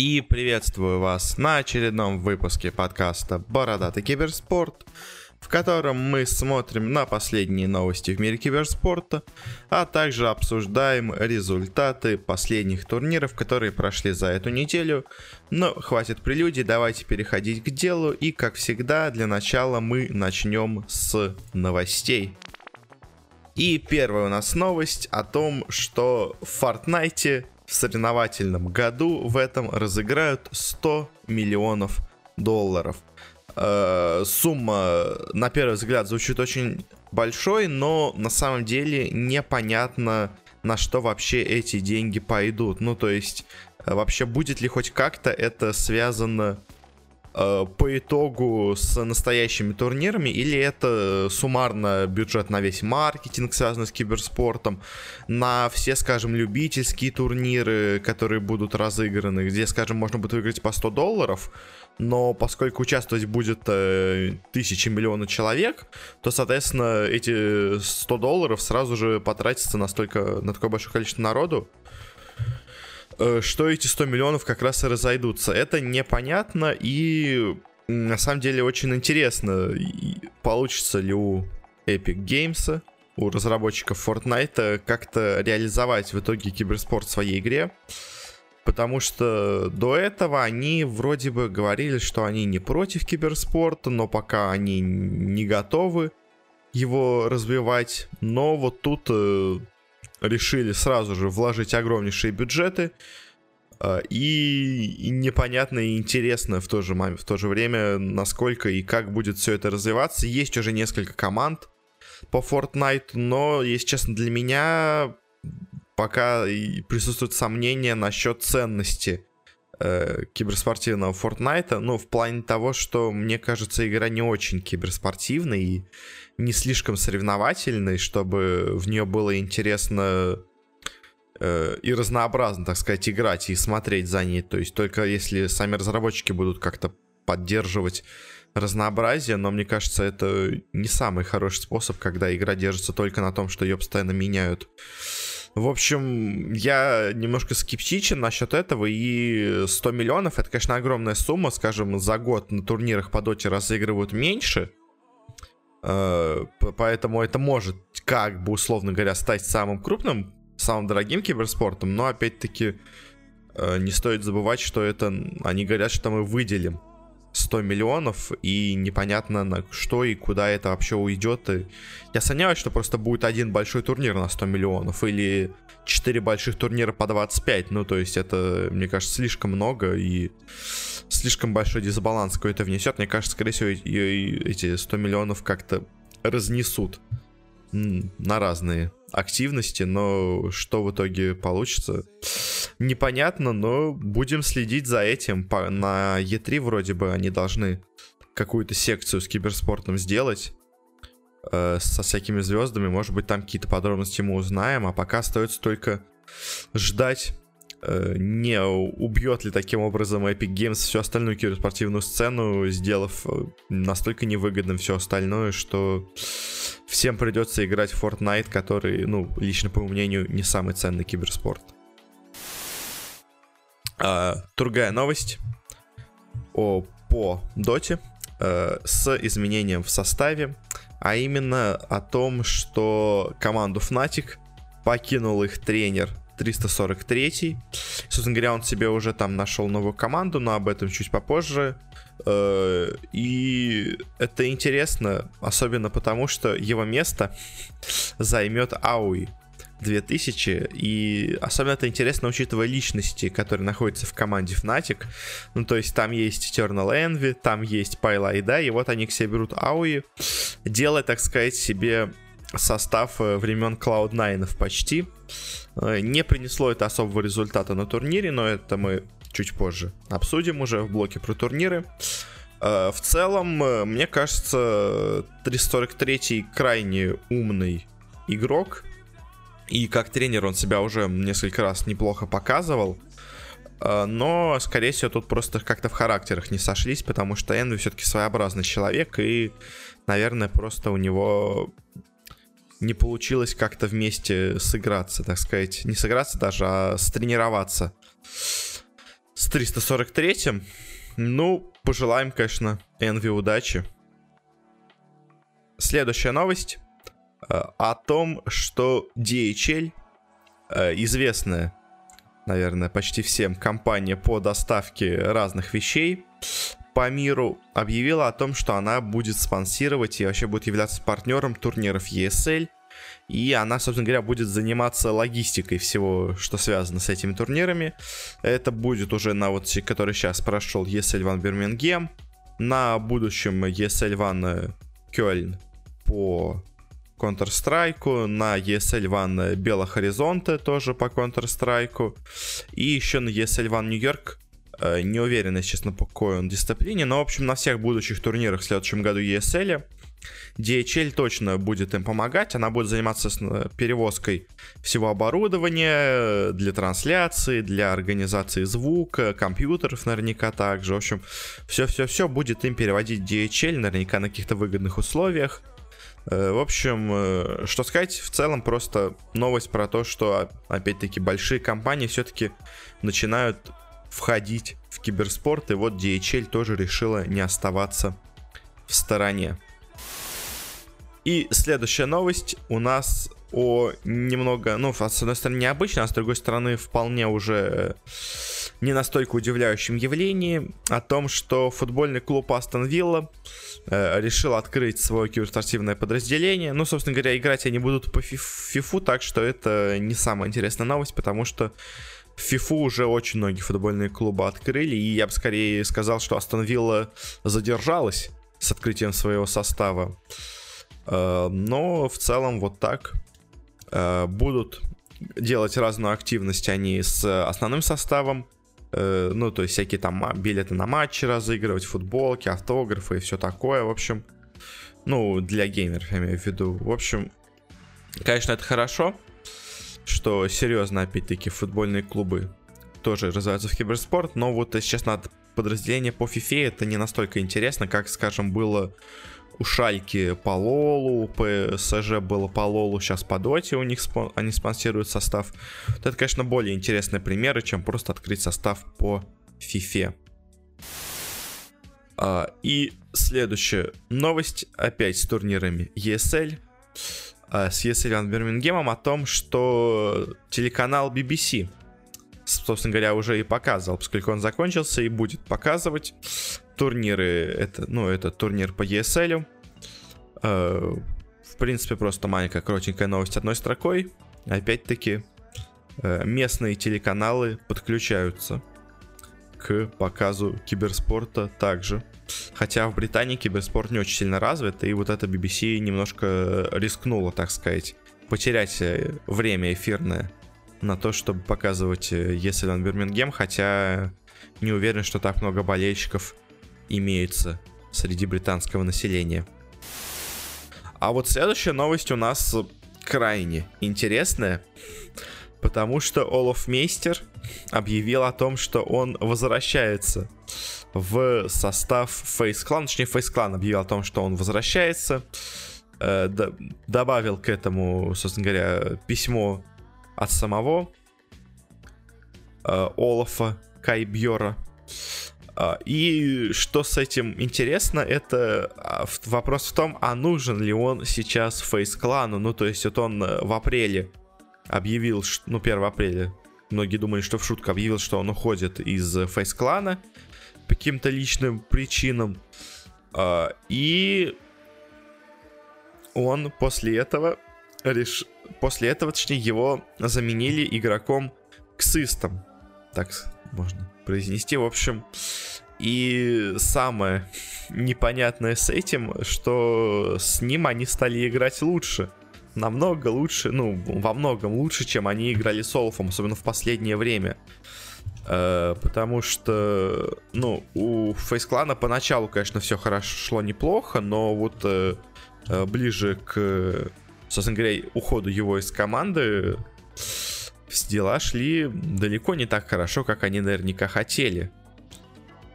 И приветствую вас на очередном выпуске подкаста «Бородатый киберспорт», в котором мы смотрим на последние новости в мире киберспорта, а также обсуждаем результаты последних турниров, которые прошли за эту неделю. Но хватит прелюдий, давайте переходить к делу, и как всегда, для начала мы начнем с новостей. И первая у нас новость о том, что в Fortnite в соревновательном году в этом разыграют 100 миллионов долларов. Э, сумма, на первый взгляд, звучит очень большой, но на самом деле непонятно, на что вообще эти деньги пойдут. Ну, то есть, э, вообще будет ли хоть как-то это связано по итогу с настоящими турнирами, или это суммарно бюджет на весь маркетинг, связанный с киберспортом, на все, скажем, любительские турниры, которые будут разыграны, где, скажем, можно будет выиграть по 100 долларов, но поскольку участвовать будет э, тысячи миллионов человек, то, соответственно, эти 100 долларов сразу же потратятся на, столько, на такое большое количество народу, Э, что эти 100 миллионов как раз и разойдутся. Это непонятно и на самом деле очень интересно, получится ли у Epic Games, у разработчиков Fortnite как-то реализовать в итоге киберспорт в своей игре. Потому что до этого они вроде бы говорили, что они не против киберспорта, но пока они не готовы его развивать. Но вот тут э, решили сразу же вложить огромнейшие бюджеты. А, и, непонятно и интересно в то, же, в то же время, насколько и как будет все это развиваться. Есть уже несколько команд по Fortnite, но, если честно, для меня пока присутствует сомнение насчет ценности э, киберспортивного Fortnite. Ну, в плане того, что, мне кажется, игра не очень киберспортивная и не слишком соревновательной, чтобы в нее было интересно э, и разнообразно, так сказать, играть и смотреть за ней. То есть только если сами разработчики будут как-то поддерживать разнообразие, но мне кажется, это не самый хороший способ, когда игра держится только на том, что ее постоянно меняют. В общем, я немножко скептичен насчет этого, и 100 миллионов, это, конечно, огромная сумма, скажем, за год на турнирах по доте разыгрывают меньше, Э, поэтому это может, как бы, условно говоря, стать самым крупным, самым дорогим киберспортом, но опять-таки э, не стоит забывать, что это, они говорят, что мы выделим 100 миллионов, и непонятно на что и куда это вообще уйдет. И я сомневаюсь, что просто будет один большой турнир на 100 миллионов, или 4 больших турнира по 25. Ну, то есть это, мне кажется, слишком много, и слишком большой дисбаланс какой-то внесет. Мне кажется, скорее всего, эти 100 миллионов как-то разнесут на разные активности, но что в итоге получится, непонятно, но будем следить за этим. На E3 вроде бы они должны какую-то секцию с киберспортом сделать э, со всякими звездами. Может быть, там какие-то подробности мы узнаем, а пока остается только ждать Э, не убьет ли таким образом Epic Games всю остальную киберспортивную сцену, сделав э, настолько невыгодным все остальное, что всем придется играть в Fortnite, который, ну, лично по моему мнению, не самый ценный киберспорт. А, другая новость о, по Доте э, с изменением в составе, а именно о том, что команду Fnatic покинул их тренер 343. Собственно говоря, он себе уже там нашел новую команду, но об этом чуть попозже. Э, и это интересно, особенно потому, что его место займет Ауи 2000, и особенно это интересно, учитывая личности, которые находятся в команде Fnatic. Ну, то есть там есть Eternal Envy, там есть Пайла да, и вот они к себе берут Ауи, делая, так сказать, себе состав э, времен Cloud9 почти. Э, не принесло это особого результата на турнире, но это мы чуть позже обсудим уже в блоке про турниры. Э, в целом, мне кажется, 343 крайне умный игрок. И как тренер он себя уже несколько раз неплохо показывал. Но, скорее всего, тут просто как-то в характерах не сошлись, потому что Энви все-таки своеобразный человек, и, наверное, просто у него не получилось как-то вместе сыграться, так сказать. Не сыграться даже, а стренироваться с с 343-м. Ну, пожелаем, конечно, Энви удачи. Следующая новость э, о том, что DHL, э, известная, наверное, почти всем компания по доставке разных вещей по миру, объявила о том, что она будет спонсировать и вообще будет являться партнером турниров ESL. И она, собственно говоря, будет заниматься логистикой всего, что связано с этими турнирами. Это будет уже на вот, который сейчас прошел ESL One Birmingham, на будущем ESL One Кёльн по Counter-Strike, на ESL One Бело Хоризонте тоже по Counter-Strike, и еще на ESL One Нью-Йорк. Э, не уверен, если честно, по какой он дисциплине, но, в общем, на всех будущих турнирах в следующем году ESL DHL точно будет им помогать. Она будет заниматься э, перевозкой всего оборудования для трансляции, для организации звука, компьютеров наверняка также. В общем, все-все-все будет им переводить DHL наверняка на каких-то выгодных условиях. Э, в общем, э, что сказать, в целом просто новость про то, что, опять-таки, большие компании все-таки начинают входить в киберспорт, и вот DHL тоже решила не оставаться в стороне. И следующая новость у нас о немного, ну, с одной стороны, необычно, а с другой стороны, вполне уже не настолько удивляющем явлении, о том, что футбольный клуб Астон Вилла э, решил открыть свое киберспортивное подразделение. Ну, собственно говоря, играть они будут по фифу, так что это не самая интересная новость, потому что фифу уже очень многие футбольные клубы открыли, и я бы скорее сказал, что Астон Вилла задержалась с открытием своего состава. Э, но в целом вот так э, будут делать разную активность они с основным составом. Э, ну, то есть всякие там билеты на матчи разыгрывать, футболки, автографы и все такое. В общем, ну, для геймеров, я имею в виду. В общем, конечно, это хорошо, что серьезно, опять-таки, футбольные клубы тоже развиваются в киберспорт, но вот, если честно, подразделение по FIFA это не настолько интересно, как, скажем, было у Шальки по Лолу, у ПСЖ было по Лолу, сейчас по Доте у них спон... они спонсируют состав. Вот это, конечно, более интересные примеры, чем просто открыть состав по FIFA. А, и следующая новость, опять с турнирами ESL, а, с ESL Бирмингемом о том, что телеканал BBC, собственно говоря, уже и показывал, поскольку он закончился и будет показывать турниры, это, ну, это турнир по ESL. Э, в принципе, просто маленькая, коротенькая новость одной строкой. Опять-таки, э, местные телеканалы подключаются к показу киберспорта также. Хотя в Британии киберспорт не очень сильно развит, и вот эта BBC немножко рискнула, так сказать, потерять э, время эфирное на то, чтобы показывать ESL Бирмингем, хотя не уверен, что так много болельщиков имеются среди британского населения. А вот следующая новость у нас крайне интересная, потому что Олаф Мейстер объявил о том, что он возвращается в состав Face Clan, точнее Face Clan объявил о том, что он возвращается, э, д- добавил к этому, собственно говоря, письмо от самого э, Олафа Кайбьора, и что с этим интересно, это а, вопрос в том, а нужен ли он сейчас фейс клану. Ну, то есть, вот он э, в апреле объявил, ну, 1 апреля, многие думали, что в шутку объявил, что он уходит из фейс клана по каким-то личным причинам. А, и он после этого реш... после этого, точнее, его заменили игроком ксистом. Так можно произнести. В общем, и самое непонятное с этим, что с ним они стали играть лучше. Намного лучше, ну, во многом лучше, чем они играли с Олфом, особенно в последнее время. Э, потому что, ну, у Фейсклана поначалу, конечно, все хорошо шло неплохо, но вот э, э, ближе к, собственно говоря, уходу его из команды дела шли далеко не так хорошо, как они наверняка хотели.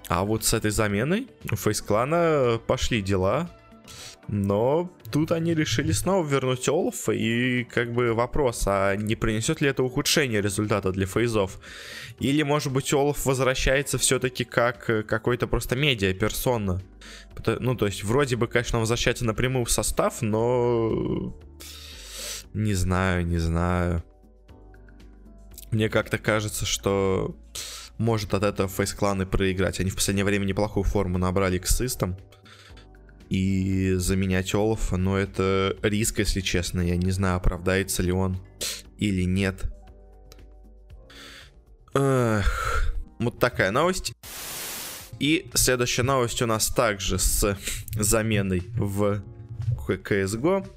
А вот с этой заменой у Фейс Клана пошли дела. Но тут они решили снова вернуть Олафа, и как бы вопрос, а не принесет ли это ухудшение результата для фейзов? Или, может быть, Олаф возвращается все-таки как э, какой-то просто медиа-персона? Ну, то есть, вроде бы, конечно, он возвращается напрямую в состав, но... Не знаю, не знаю. Мне как-то кажется, что может от этого фейс-кланы проиграть. Они в последнее время неплохую форму набрали к систам и заменять Олафа, но это риск, если честно. Я не знаю, оправдается ли он или нет. Эх, вот такая новость. И следующая новость у нас также с заменой в CSGO.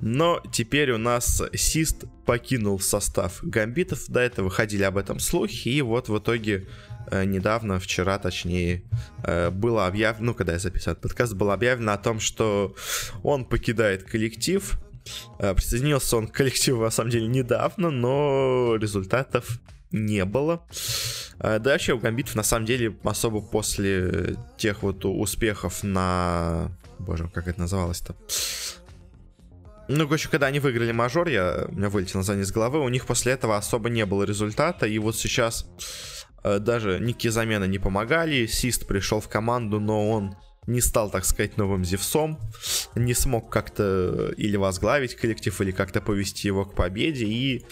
Но теперь у нас Сист покинул состав Гамбитов. До этого выходили об этом слухи. И вот в итоге Э, недавно, вчера точнее, э, было объявлено, ну, когда я записал этот подкаст, было объявлено о том, что он покидает коллектив. Э, присоединился он к коллективу, на самом деле, недавно, но результатов не было. Да, вообще у Гамбитов, на самом деле, особо после тех вот успехов на... Боже, как это называлось-то? Ну, короче, когда они выиграли мажор, я, у меня вылетел название из головы, у них после этого особо не было результата, и вот сейчас Э, даже никакие замены не помогали. Сист пришел в команду, но он не стал, так сказать, новым Зевсом, не смог как-то или возглавить коллектив, или как-то повести его к победе, и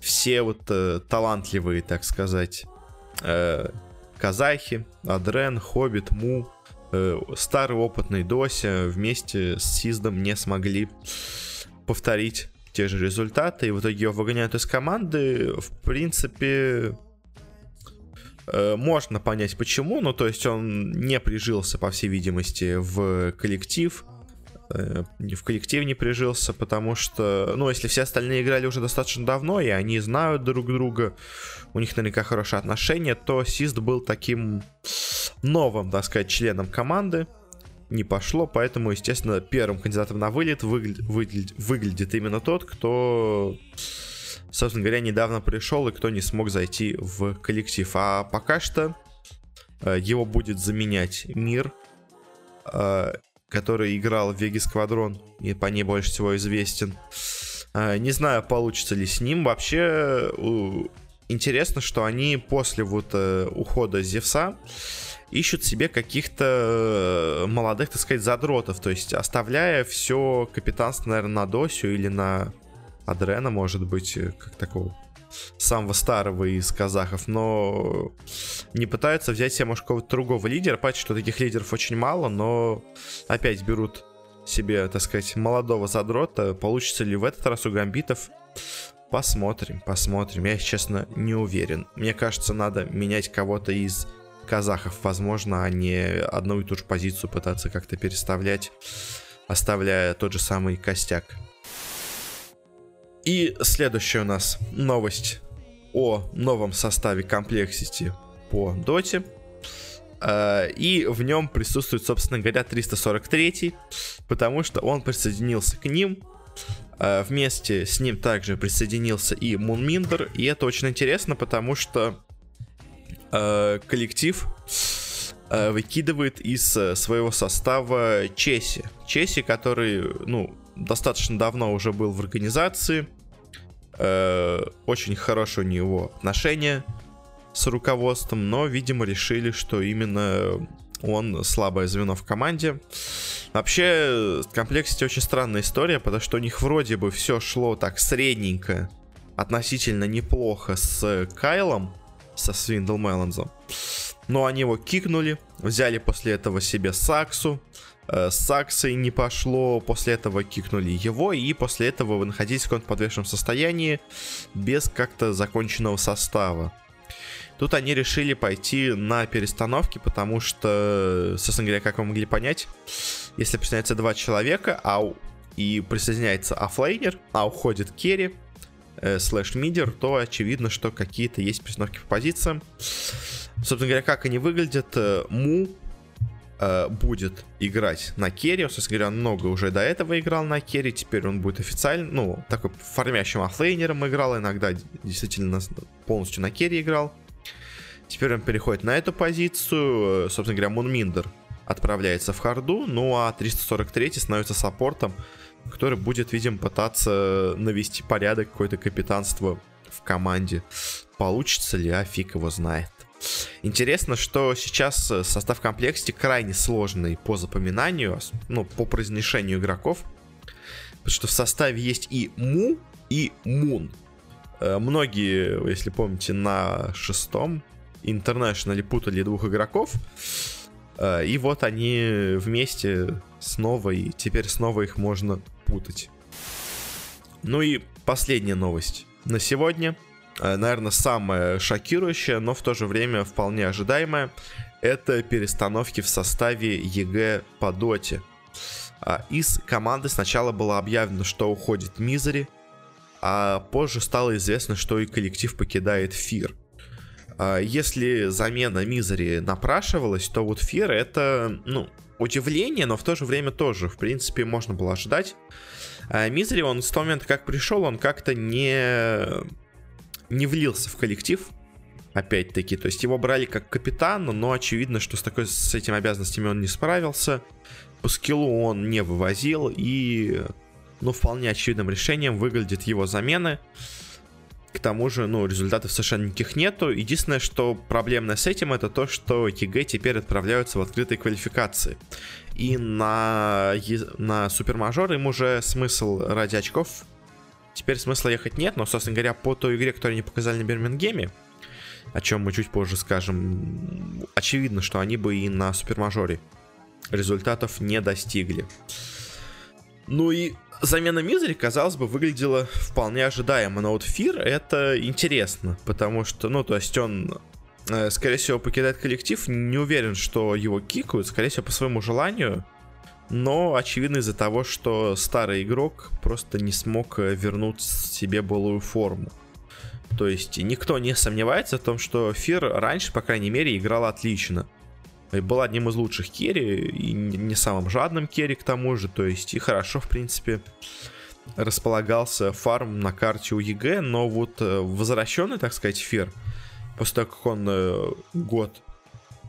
все вот э, талантливые, так сказать, э, казахи, Адрен, Хоббит, Му, э, старый опытный Дося вместе с Сиздом не смогли повторить те же результаты, и в итоге его выгоняют из команды, в принципе, Э, можно понять почему, ну то есть он не прижился, по всей видимости, в коллектив, э, в коллектив не прижился, потому что, ну, если все остальные играли уже достаточно давно, и они знают друг друга, у них наверняка хорошие отношения, то Сист был таким новым, так сказать, членом команды, не пошло, поэтому, естественно, первым кандидатом на вылет выглядит, выглядит, выглядит именно тот, кто собственно говоря, недавно пришел и кто не смог зайти в коллектив. А пока что э, его будет заменять Мир, э, который играл в Веги Сквадрон и по ней больше всего известен. Э, не знаю, получится ли с ним. Вообще, интересно, что они после вот ухода Зевса ищут себе каких-то молодых, так сказать, задротов, то есть оставляя все капитанство, наверное, на Досю или на Адрена, может быть, э, как такого самого старого из казахов, но не пытаются взять себе, может, какого-то другого лидера. Понятно, что таких лидеров очень мало, но опять берут себе, так сказать, молодого задрота. Получится ли в этот раз у гамбитов? Посмотрим, посмотрим. Я, честно, не уверен. Мне кажется, надо менять кого-то из казахов, возможно, а не одну и ту же позицию пытаться как-то переставлять, оставляя тот же самый костяк. И следующая у нас новость о новом составе Complexity по доте. Uh, и в нем присутствует, собственно говоря, 343, потому что он присоединился к ним. Uh, вместе с ним также присоединился и Мунминдер. И это очень интересно, потому что коллектив выкидывает из своего состава Чеси. Чеси, который, ну, достаточно давно уже был в организации. Э, очень хорошее у него отношение с руководством, но, видимо, решили, что именно он слабое звено в команде. Вообще, в комплексите очень странная история, потому что у них вроде бы все шло так средненько, относительно неплохо с Кайлом, со Свиндл Меланзом. Но они его кикнули, взяли после этого себе Саксу, Э, с Саксой не пошло, после этого кикнули его, и после этого вы находитесь в каком-то подвешенном состоянии без как-то законченного состава. Тут они решили пойти на перестановки, потому что, собственно говоря, как вы могли понять, если присоединяется два человека, а и присоединяется оффлейнер, а уходит керри, э, slash мидер, то очевидно, что какие-то есть перестановки по позициям. Собственно говоря, как они выглядят, э, Му э, будет играть на керри. Собственно говоря, много уже до этого играл на керри. Теперь он будет официально, ну, такой формящим оффлейнером играл. Иногда действительно полностью на керри играл. Теперь он переходит на эту позицию. Собственно говоря, Мунминдер отправляется в харду, ну а 343 становится саппортом, который будет, видимо, пытаться навести порядок, какое-то капитанство в команде. Получится ли, а фиг его знает. Интересно, что сейчас э, состав комплекте крайне сложный по запоминанию, ну, по произношению игроков. Потому что в составе есть и Mu, и Moon. Э, многие, если помните, на шестом International путали двух игроков. Э, и вот они вместе снова, и теперь снова их можно путать. Ну и последняя новость на сегодня – Э, наверное, самое шокирующее, но в то же время вполне ожидаемое, это перестановки в составе EG по доте. А, из команды сначала было объявлено, что уходит Мизери, а позже стало известно, что и коллектив покидает Фир. А, если замена Мизери напрашивалась, то вот Фир это, ну, удивление, но в то же время тоже, в принципе, можно было ожидать. А, Мизери, он с того момента, как пришел, он как-то не не влился в коллектив, опять-таки. То есть его брали как капитана, но очевидно, что с, такой, с этими обязанностями он не справился. По скиллу он не вывозил, и, ну, вполне очевидным решением выглядит его замена. К тому же, ну, результатов совершенно никаких нету. Единственное, что проблемно с этим, это то, что EG теперь отправляются в открытой квалификации. И на, на супермажор им уже смысл ради очков Теперь смысла ехать нет, но, собственно говоря, по той игре, которую они показали на Бирмингеме, о чем мы чуть позже скажем, очевидно, что они бы и на супермажоре результатов не достигли. Ну и замена Мизери, казалось бы, выглядела вполне ожидаемо, но вот Фир это интересно, потому что, ну, то есть он, э, скорее всего, покидает коллектив, не уверен, что его кикают, скорее всего, по своему желанию, но очевидно из-за того, что старый игрок просто не смог э, вернуть себе былую форму. То есть никто не сомневается в том, что Фир раньше, по крайней мере, играл отлично. Был одним из лучших керри, и не самым жадным керри к тому же, то есть и хорошо, в принципе, располагался фарм на карте у EG, но вот э, возвращенный, так сказать, Fear, после того, как он э, год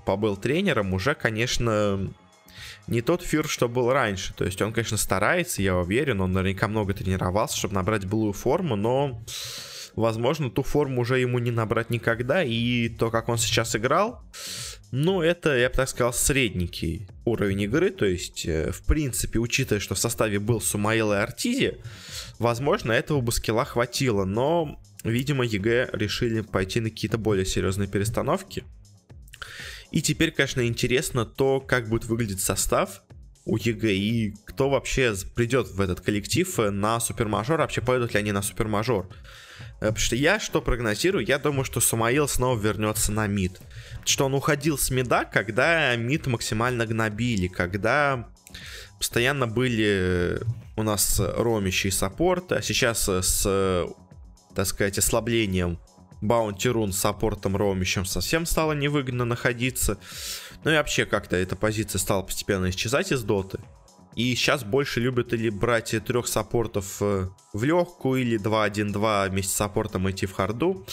побыл тренером, уже, конечно, не тот Fear, что был раньше. То есть он, конечно, старается, я уверен, он наверняка много тренировался, чтобы набрать былую форму, но, возможно, ту форму уже ему не набрать никогда, и то, как он сейчас играл, ну, это, я бы так сказал, средненький уровень игры, то есть, э, в принципе, учитывая, что в составе был Sumail и Arteezy, возможно, этого бы скилла хватило, но, видимо, EG решили пойти на какие-то более серьезные перестановки. И теперь, конечно, интересно то, как будет выглядеть состав у EG и кто вообще придет в этот коллектив э, на супермажор, вообще пойдут ли они на супермажор. Э, потому что я что прогнозирую, я думаю, что Sumail снова вернется на мид. Что он уходил с мида, когда мид максимально гнобили, когда постоянно были у нас ромящие саппорты, а сейчас с, так сказать, ослаблением Bounty Rune с саппортом роумящим совсем стало невыгодно находиться. Ну и вообще как-то эта позиция стала постепенно исчезать из доты. И сейчас больше любят или брать трех саппортов э, в легкую, или 2-1-2 вместе с саппортом идти в харду.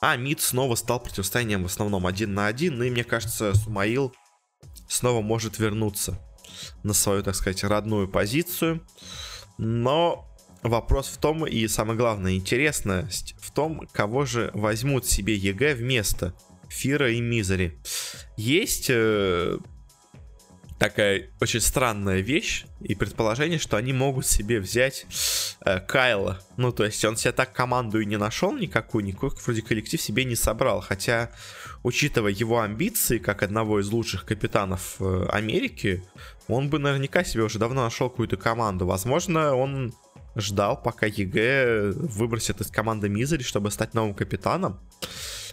А мид снова стал противостоянием в основном один на один. И мне кажется, Sumail снова может вернуться на свою, так сказать, родную позицию. Но Вопрос в том, и самое главное, интересность в том, кого же возьмут себе EG вместо Fear а и Misery. Есть э, такая очень странная вещь и предположение, что они могут себе взять э, Кайла. Ну, то есть он себе так команду и не нашел никакую, никакой вроде коллектив себе не собрал. Хотя, учитывая его амбиции, как одного из лучших капитанов э, Америки, он бы наверняка себе уже давно нашел какую-то команду. Возможно, он ждал, пока EG выбросит из команды Misery, чтобы стать новым капитаном.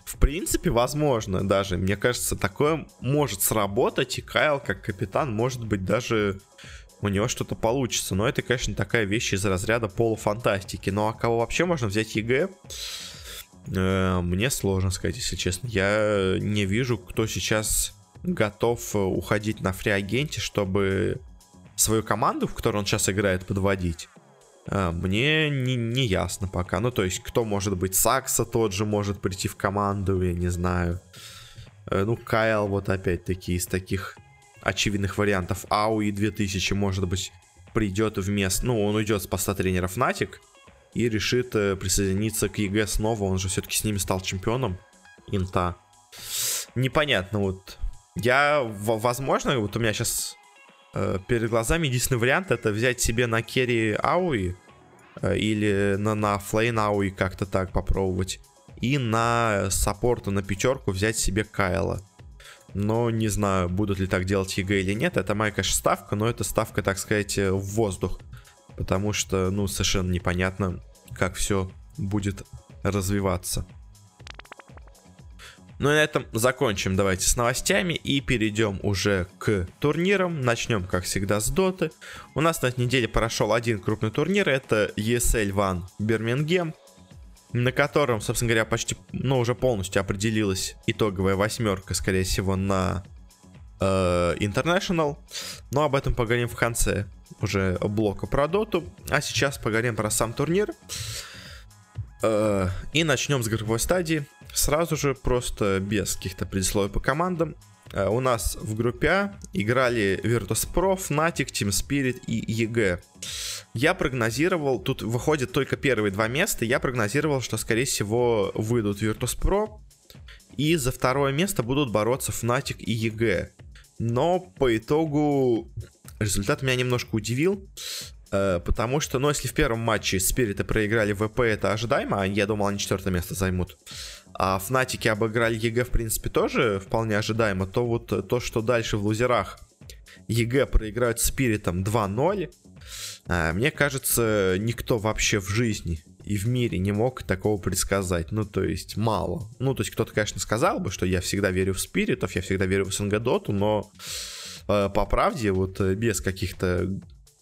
В принципе, возможно даже. Мне кажется, такое может сработать, и Кайл как капитан, может быть, даже у него что-то получится. Но это, конечно, такая вещь из разряда полуфантастики. Ну а кого вообще можно взять EG? Э, мне сложно сказать, если честно. Я не вижу, кто сейчас готов уходить на free agent е, чтобы свою команду, в которой он сейчас играет, подводить. А, мне не, не ясно пока. Ну, то есть, кто может быть? Saksa тот же может прийти в команду, я не знаю. Э, ну, Кайл вот опять-таки из таких очевидных вариантов. Aui 2000, может быть, придет вместо... Ну, он уйдет с поста тренера Fnatic и решит э, присоединиться к EG снова. Он же все-таки с ними стал чемпионом. Инта. Непонятно, вот. Я, возможно, вот у меня сейчас э, перед глазами единственный вариант это взять себе на керри Aui э, или на, на оффлейн Aui как-то так попробовать. И на саппорта, на пятерку взять себе Кайла. Но не знаю, будут ли так делать EG или нет. Это моя, конечно, ставка, но это ставка, так сказать, в воздух. Потому что, ну, совершенно непонятно, как все будет развиваться. Ну и на этом закончим давайте с новостями и перейдем уже к турнирам. Начнем, как всегда, с доты. У нас на неделе прошел один крупный турнир, это ESL One Бирмингем, на котором, собственно говоря, почти, ну, уже полностью определилась итоговая восьмерка, скорее всего, на э, International. Но об этом поговорим в конце уже блока про доту. А сейчас поговорим про сам турнир. Э, и начнем с групповой стадии. Сразу же, просто без каких-то предисловий по командам. Э, у нас в группе А играли Virtus.pro, Fnatic, Team Spirit и EG. Я прогнозировал, тут выходят только первые два места, я прогнозировал, что скорее всего выйдут Virtus.pro, и за второе место будут бороться Fnatic и EG. Но по итогу результат меня немножко удивил. Э, потому что, ну, если в первом матче Спириты проиграли ВП, это ожидаемо, а я думал, они четвертое место займут. А Фнатики обыграли EG, в принципе, тоже вполне ожидаемо. То вот то, что дальше в лузерах EG проиграют Спиритам 2-0, э, мне кажется, никто вообще в жизни и в мире не мог такого предсказать. Ну, то есть, мало. Ну, то есть, кто-то, конечно, сказал бы, что я всегда верю в спиритов, я всегда верю в СНГ Доту, но э, по правде, вот без каких-то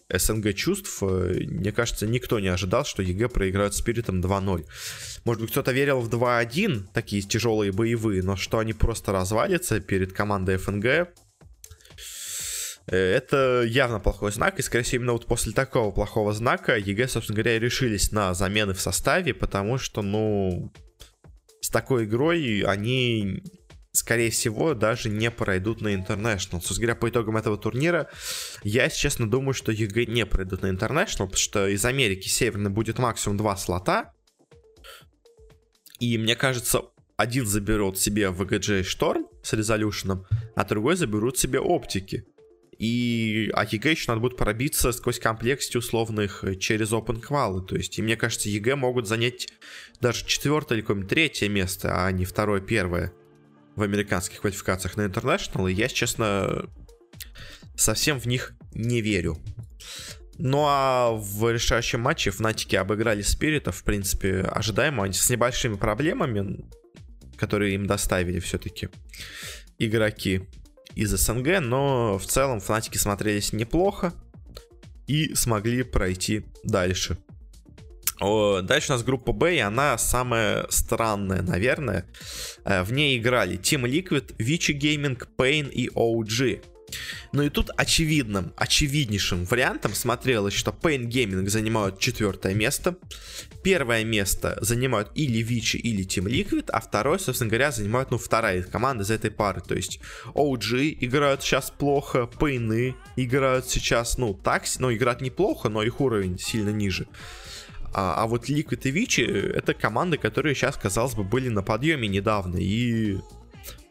СНГ чувств, э, мне кажется, никто не ожидал, что EG проиграют Спиритам 2-0. Может быть, кто-то верил в 2-1, такие тяжелые боевые, но что они просто развалятся перед командой FNG, э, это явно плохой знак, и, скорее всего, именно вот после такого плохого знака EG, собственно говоря, решились на замены в составе, потому что, ну, с такой игрой они скорее всего, даже не пройдут на International. Собственно говоря, по итогам этого турнира, я, если честно, думаю, что EG не пройдут на International, потому что из Америки Северной будет максимум два слота. И мне кажется, один заберут себе VGJ Storm с Resolution ом, а другой заберут себе Оптики. И а EG еще надо будет пробиться сквозь compLexity условных через open квалы. То есть, и мне кажется, EG могут занять даже четвертое или какое-нибудь третье место, а не второе, первое в американских квалификациях на International, и я, честно, совсем в них не верю. Ну а в решающем матче Фнатики обыграли Спиритов, в принципе, ожидаемо, они с небольшими проблемами, которые им доставили все-таки игроки из СНГ, но в целом Фнатики смотрелись неплохо и смогли пройти дальше. Дальше у нас группа Б, и она самая странная, наверное. Э, в ней играли Team Liquid, Vici Gaming, Pain и OG. Ну и тут очевидным, очевиднейшим вариантом смотрелось, что Pain Gaming занимают четвертое место. Первое место занимают или Вичи, или Team Liquid, а второе, собственно говоря, занимают, ну, вторая команда из этой пары. То есть OG играют сейчас плохо, Pain играют сейчас, ну, так, ну, играют неплохо, но их уровень сильно ниже. А, а вот Liquid и Vici это команды, которые сейчас, казалось бы, были на подъеме недавно. И,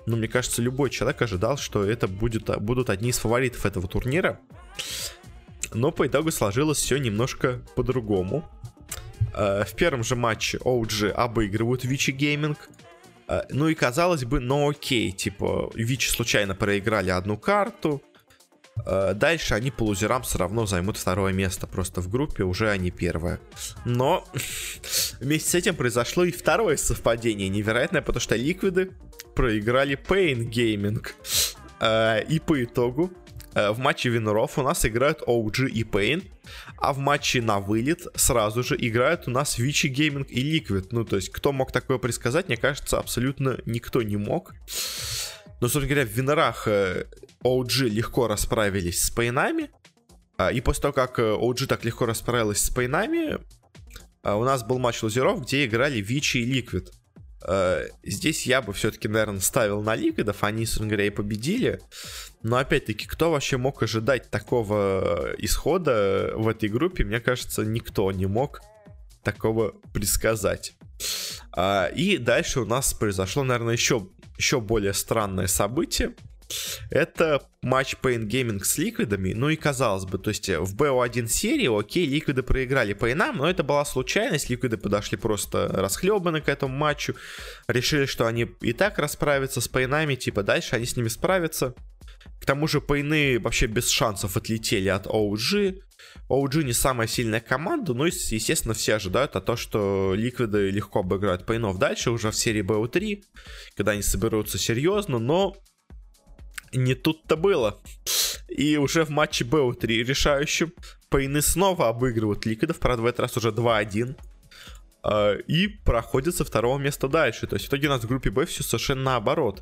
ну, мне кажется, любой человек ожидал, что это будет, будут одни из фаворитов этого турнира. Но по итогу сложилось все немножко по-другому. А, в первом же матче OG обыгрывают Vici Gaming. А, ну и казалось бы, ну окей, типа, Вичи случайно проиграли одну карту, Э, дальше они по лузерам все равно займут второе место. Просто в группе уже они первое. Но вместе с этим произошло и второе совпадение невероятное, потому что ликвиды проиграли Pain Gaming. Э, и по итогу э, в матче виноров у нас играют OG и Pain, а в матче на вылет сразу же играют у нас Вичи Gaming и Liquid. Ну, то есть, кто мог такое предсказать, мне кажется, абсолютно никто не мог. Но, собственно говоря, в винорах OG легко расправились с пейнами. А, и после того, как OG э, так легко расправилась с пейнами, у нас был матч лузеров, где играли Вичи и Ликвид. Э, здесь я бы все-таки, наверное, ставил на Ликвидов, они, говоря, и победили. Но опять-таки, кто вообще мог ожидать такого исхода в этой группе? Мне кажется, никто не мог такого предсказать. А, и дальше у нас произошло, наверное, еще, еще более странное событие. Это матч Pain Gaming с ликвидами. Ну и казалось бы, то есть в BO1 серии, окей, ликвиды проиграли Пейнам, но это была случайность. Ликвиды подошли просто расхлебаны к этому матчу. Решили, что они и так расправятся с Пейнами, типа дальше они с ними справятся. К тому же Пейны вообще без шансов отлетели от OG. OG не самая сильная команда, но, естественно, все ожидают о том, что Ликвиды легко обыграют Пейнов дальше, уже в серии BO3, когда они соберутся серьезно, но не тут-то было. И уже в матче BO3 решающем Пейны снова обыгрывают Ликвидов, правда, в этот раз уже 2-1 а, и проходит со второго места дальше. То есть в итоге у нас в группе Б все совершенно наоборот.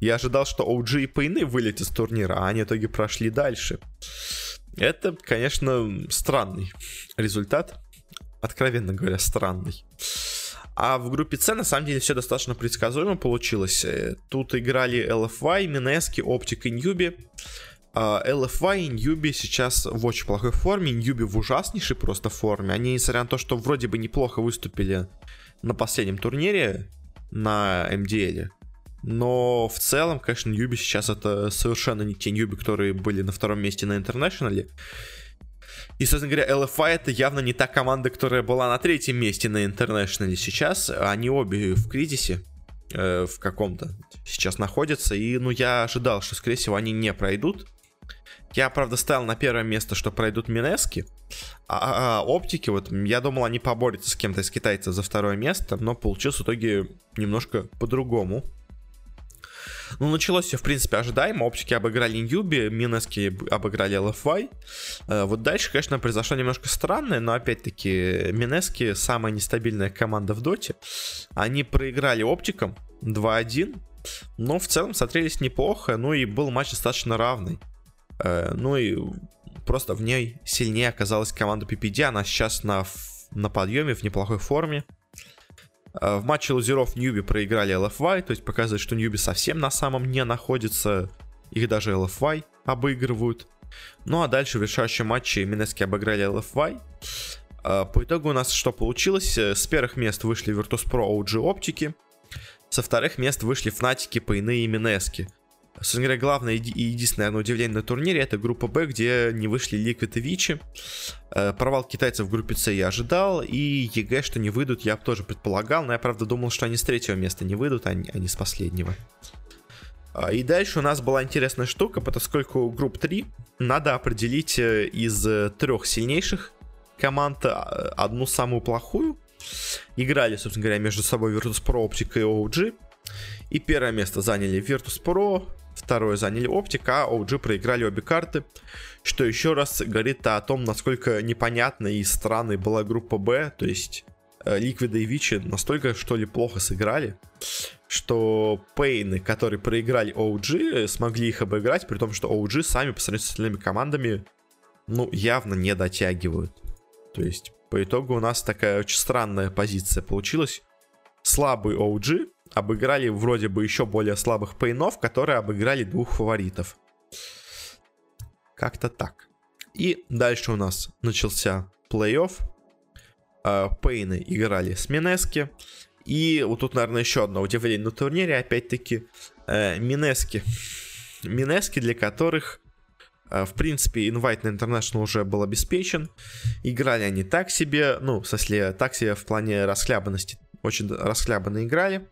Я ожидал, что OG и Пейны вылетят с турнира, а они в итоге прошли дальше. Это, конечно, странный результат. Откровенно говоря, странный. А в группе С, на самом деле, все достаточно предсказуемо получилось. Э, тут играли LFY, Минески, Оптик и Ньюби. LFY и Ньюби сейчас в очень плохой форме. Ньюби в ужаснейшей просто форме. Они, несмотря на то, что вроде бы неплохо выступили на последнем турнире на MDL, но в целом, конечно, Ньюби сейчас это совершенно не те Ньюби, которые были на втором месте на Интернешнале. И, собственно говоря, LFI это явно не та команда, которая была на третьем месте на Интернешнале сейчас. Они обе в кризисе э, в каком-то сейчас находятся. И, ну, я ожидал, что, скорее всего, они не пройдут. Я, правда, ставил на первое место, что пройдут Минески. А, а, а оптики, вот, я думал, они поборются с кем-то из китайцев за второе место, но получилось в итоге немножко по-другому. Ну, началось все, в принципе, ожидаемо. Оптики обыграли Ньюби, Минески обыграли LFY. Э, вот дальше, конечно, произошло немножко странное, но, опять-таки, Минески самая нестабильная команда в доте. Они проиграли оптикам 2-1, но в целом смотрелись неплохо, ну и был матч достаточно равный. Э, ну и просто в ней сильнее оказалась команда PPD, она сейчас на, на подъеме, в неплохой форме. Э, в матче лузеров Ньюби проиграли LFY, то есть показывает, что Ньюби совсем на самом не находится. Их даже LFY обыгрывают. Ну а дальше в решающем матче Mineski обыграли LFY. Э, по итогу у нас что получилось? Э, с первых мест вышли Virtus.pro OG, Оптики. Со вторых мест вышли Фнатики, Пейны и Mineski. Собственно говоря, главное и единственное наверное, удивление на турнире это группа Б, где не вышли Liquid и Vici. Э, провал китайцев в группе С я ожидал, и EG, что не выйдут, я тоже предполагал, но я, правда, думал, что они с третьего места не выйдут, а а не с последнего. А, и дальше у нас была интересная штука, поскольку групп 3 надо определить э, из э, трех сильнейших команд одну самую плохую. Играли, собственно говоря, между собой Virtus.pro, Optic и OG. И первое место заняли Virtus.pro, Второе заняли Оптика, а OG проиграли обе карты, что еще раз говорит о том, насколько непонятной и странной была группа Б, то есть Ликвида и Вичи настолько, что ли, плохо сыграли, что Пейны, которые проиграли OG, смогли их обыграть, при том, что OG сами по сравнению с остальными командами, ну, явно не дотягивают. То есть, по итогу у нас такая очень странная позиция получилась. Слабый OG, обыграли вроде бы еще более слабых пейнов, которые обыграли двух фаворитов. Как-то так. И дальше у нас начался плей-офф. А, пейны играли с Минески. И вот тут, наверное, еще одно удивление на турнире. Опять-таки, э, Минески. Минески, для которых, э, в принципе, инвайт на International уже был обеспечен. Играли они так себе. Ну, в смысле, так себе в плане расхлябанности. Очень расхлябанно играли.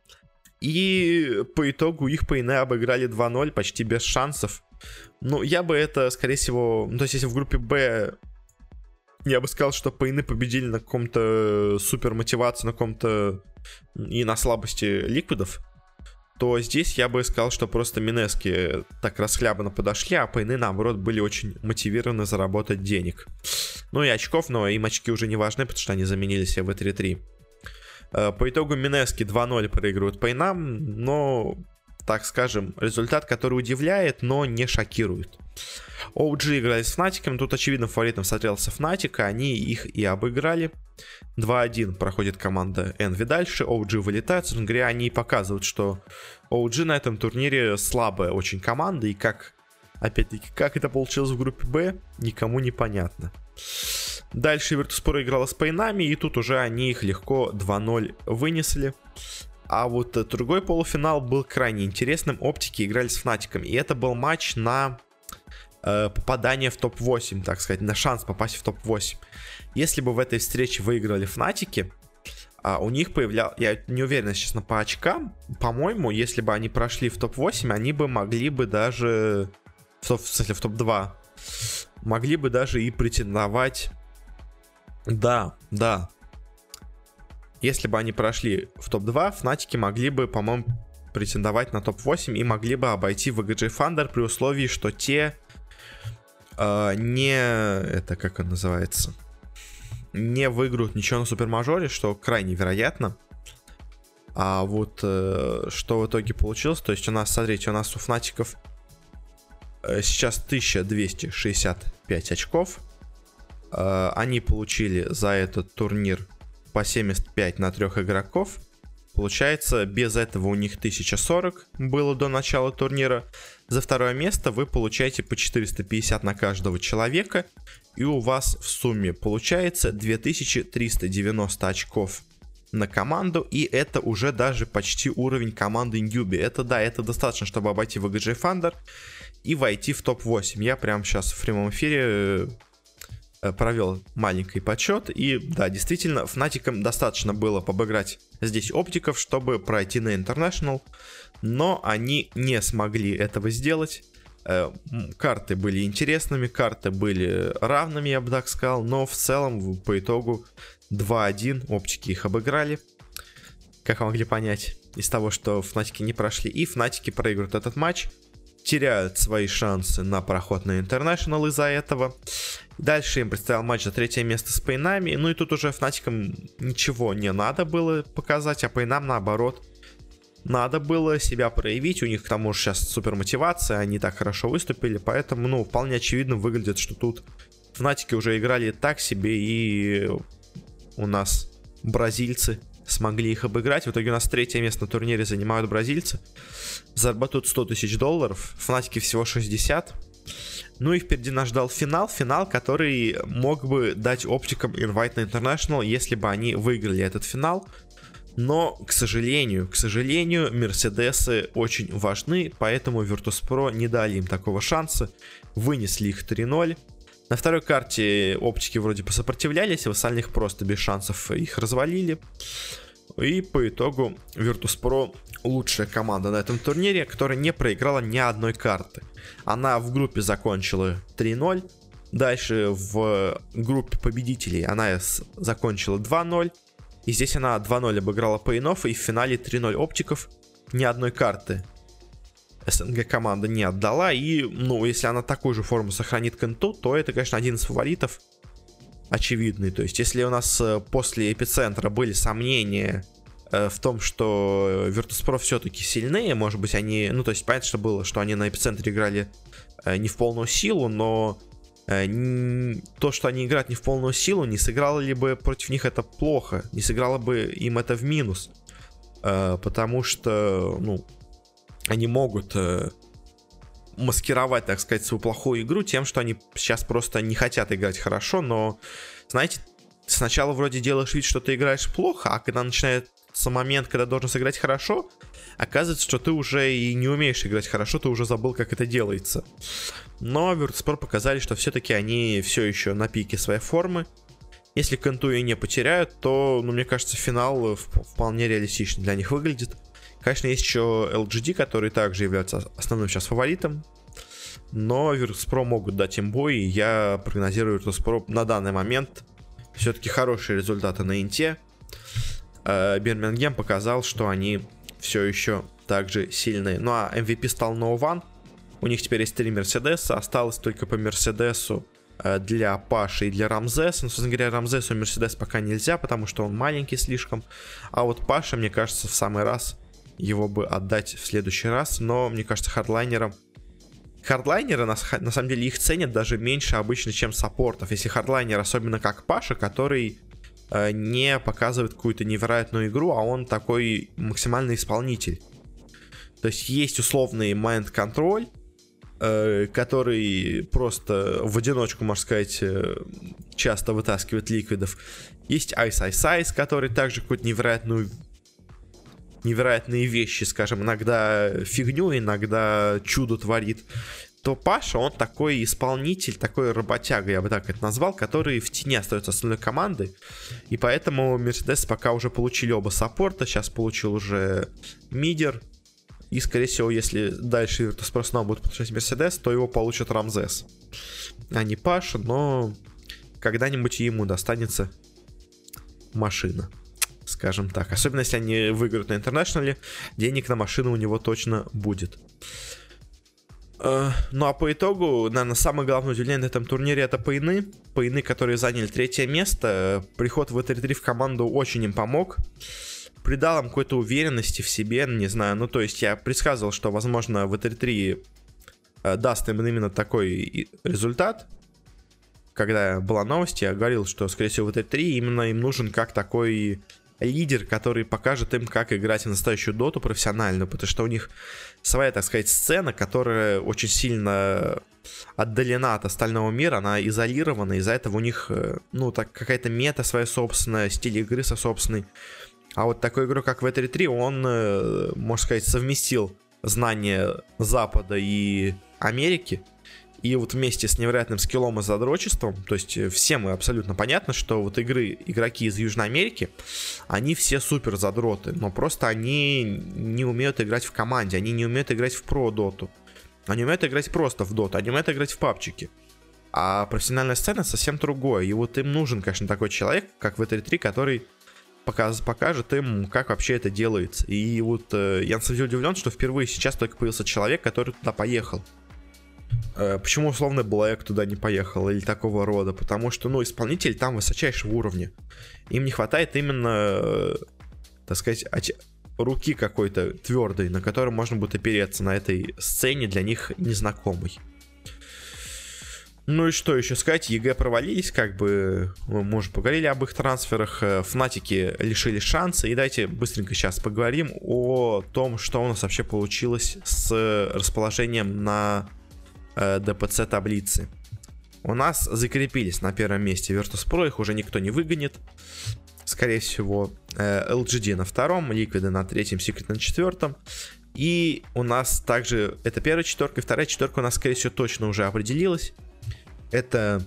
И по итогу их по обыграли 2-0 почти без шансов. Ну, я бы это, скорее всего... Ну, то есть, если в группе Б я бы сказал, что Пейны победили на каком-то супер мотивации, на каком-то и на слабости ликвидов, то здесь я бы сказал, что просто Минески так расхлябанно подошли, а Пейны, наоборот, были очень мотивированы заработать денег. Ну и очков, но им очки уже не важны, потому что они заменили себе в 3-3. Э, по итогу Минески 2-0 проигрывают Пейнам, но, так скажем, результат, который удивляет, но не шокирует. OG играли с Фнатиком, тут очевидно фаворитом смотрелся Фнатика, они их и обыграли. 2-1 проходит команда Envy дальше, OG вылетает. Собственно говоря, они показывают, что OG на этом турнире слабая очень команда, и как, опять-таки, как это получилось в группе Б, никому не понятно. Дальше Virtus.pro играла с Пейнами, и тут уже они их легко 2-0 вынесли. А вот другой полуфинал был крайне интересным. Оптики играли с Фнатиками. И это был матч на э, попадание в топ-8, так сказать, на шанс попасть в топ-8. Если бы в этой встрече выиграли Фнатики, а у них появлялся, я не уверен, честно, по очкам, по-моему, если бы они прошли в топ-8, они бы могли бы даже, в, в в топ-2, могли бы даже и претендовать, да, да, если бы они прошли в топ-2, Фнатики могли бы, по-моему, претендовать на топ-8 и могли бы обойти VGJ Thunder при условии, что те э, не... Это как он называется? Не выиграют ничего на супермажоре, что крайне вероятно. А вот э, что в итоге получилось, то есть у нас, смотрите, у нас у Фнатиков э, сейчас 1265 очков. Э, они получили за этот турнир по 75 на трех игроков. Получается, без этого у них 1040 было до начала турнира. За второе место вы получаете по 450 на каждого человека. И у вас в сумме получается 2390 очков на команду. И это уже даже почти уровень команды Ньюби. Это да, это достаточно, чтобы обойти VGJ Thunder и войти в топ-8. Я прямо сейчас в прямом эфире Э, провел маленький подсчет. И да, действительно, Фнатикам достаточно было побыграть здесь оптиков, чтобы пройти на International. Но они не смогли этого сделать. Э, карты были интересными, карты были равными, я бы так сказал. Но в целом, по итогу 2-1 оптики их обыграли. Как вы могли понять из того, что Фнатики не прошли. И Фнатики проигрывают этот матч теряют свои шансы на проход на International из-за этого. Дальше им предстоял матч за третье место с Пейнами. Ну и тут уже Фнатикам ничего не надо было показать, а Пейнам наоборот надо было себя проявить. У них к тому же сейчас супер мотивация, они так хорошо выступили, поэтому, ну, вполне очевидно выглядит, что тут Фнатики уже играли так себе, и у нас бразильцы смогли их обыграть. В итоге у нас третье место на турнире занимают бразильцы. Зарабатывают 100 тысяч долларов. Фнатики всего 60. Ну и впереди нас ждал финал. Финал, который мог бы дать оптикам Invite на International, если бы они выиграли этот финал. Но, к сожалению, к сожалению, Мерседесы очень важны, поэтому Virtus.pro не дали им такого шанса. Вынесли их 3-0. На второй карте оптики вроде посопротивлялись, а в остальных просто без шансов их развалили. И по итогу Virtus.pro лучшая команда на этом турнире, которая не проиграла ни одной карты. Она в группе закончила 3-0. Дальше в группе победителей она закончила 2-0. И здесь она 2-0 обыграла Пейнов и в финале 3-0 оптиков. Ни одной карты СНГ команда не отдала. И, ну, если она такую же форму сохранит Кенту, то это, конечно, один из фаворитов очевидный. То есть, если у нас э, после эпицентра были сомнения э, в том, что Virtus.pro все-таки сильнее, может быть, они, ну, то есть, понятно, что было, что они на эпицентре играли э, не в полную силу, но то, что они играют не в полную силу, не сыграло ли бы против них это плохо, не сыграло бы им это в минус, потому что, ну, они могут маскировать, так сказать, свою плохую игру тем, что они сейчас просто не хотят играть хорошо, но, знаете, сначала вроде делаешь вид, что ты играешь плохо, а когда начинается момент, когда должен сыграть хорошо, оказывается, что ты уже и не умеешь играть хорошо, ты уже забыл, как это делается. Но Virtus.pro показали, что все-таки они все еще на пике своей формы. Если Кенту и не потеряют, то, ну, мне кажется, финал вполне реалистично для них выглядит. Конечно, есть еще LGD, который также является основным сейчас фаворитом. Но Virtus.pro могут дать им бой, и я прогнозирую Virtus.pro на данный момент все-таки хорошие результаты на Инте. Э, Бирмингем показал, что они все еще также сильные. Ну а MVP стал One. У них теперь есть три Мерседеса. Осталось только по Мерседесу э, для Паши и для Рамзеса. Но, собственно говоря, Рамзесу Мерседес пока нельзя, потому что он маленький слишком. А вот Паша, мне кажется, в самый раз его бы отдать в следующий раз, но мне кажется, хардлайнерам Хардлайнеры, на, на самом деле, их ценят даже меньше обычно, чем саппортов. Если хардлайнер, особенно как Паша, который э, не показывает какую-то невероятную игру, а он такой максимальный исполнитель. То есть есть условный майнд-контроль, э, который просто в одиночку, можно сказать, э, часто вытаскивает ликвидов. Есть Ice Ice Ice, который также какую-то невероятную невероятные вещи, скажем, иногда фигню, иногда чудо творит то Паша, он такой исполнитель, такой работяга, я бы так это назвал, который в тени остается основной команды. И поэтому Мерседес пока уже получили оба саппорта, сейчас получил уже Мидер. И, скорее всего, если дальше Virtus.pro будет подключать Мерседес, то его получит Рамзес. А не Паша, но когда-нибудь ему достанется машина скажем так. Особенно если они выиграют на интернешнале, денег на машину у него точно будет. Э, ну а по итогу, наверное, самое главное удивление на этом турнире это Пейны. Пейны, которые заняли третье место. Приход в 3 в команду очень им помог. Придал им какой-то уверенности в себе, не знаю. Ну, то есть я предсказывал, что, возможно, в 3 э, даст им именно такой результат. Когда была новость, я говорил, что, скорее всего, в 3 именно им нужен как такой лидер, который покажет им, как играть в настоящую доту профессиональную, потому что у них своя, так сказать, сцена, которая очень сильно отдалена от остального мира, она изолирована, из-за этого у них, э, ну, так какая-то мета своя собственная, стиль игры со собственный. А вот такой игрок, как V3-3, он, э, можно сказать, совместил знания Запада и Америки, и вот вместе с невероятным скиллом и задрочеством, то есть э, всем абсолютно понятно, что вот игры, игроки из Южной Америки, они все супер задроты, но просто они не умеют играть в команде, они не умеют играть в про-доту. Они умеют играть просто в доту, они умеют играть в папчики. А профессиональная сцена совсем другое. И вот им нужен, конечно, такой человек, как в 3 который покажет им, как вообще это делается. И вот э, я на самом деле удивлен, что впервые сейчас только появился человек, который туда поехал. Э, почему условно Блэк туда не поехал или такого рода? Потому что, ну, исполнитель там высочайшего уровня. Им не хватает именно, э, так сказать, руки какой-то твердой, на которой можно будет опереться на этой сцене для них незнакомой. Ну и что еще сказать, EG провалились, как бы мы уже поговорили об их трансферах, э, Фнатики лишили шанса, и давайте быстренько сейчас поговорим о том, что у нас вообще получилось с расположением на э, ДПЦ таблицы. У нас закрепились на первом месте Virtus.pro, их уже никто не выгонит. Скорее всего, э, LGD на втором, Liquid на третьем, Secret на четвертом. И у нас также, это первая четверка, и вторая четверка у нас, скорее всего, точно уже определилась. Это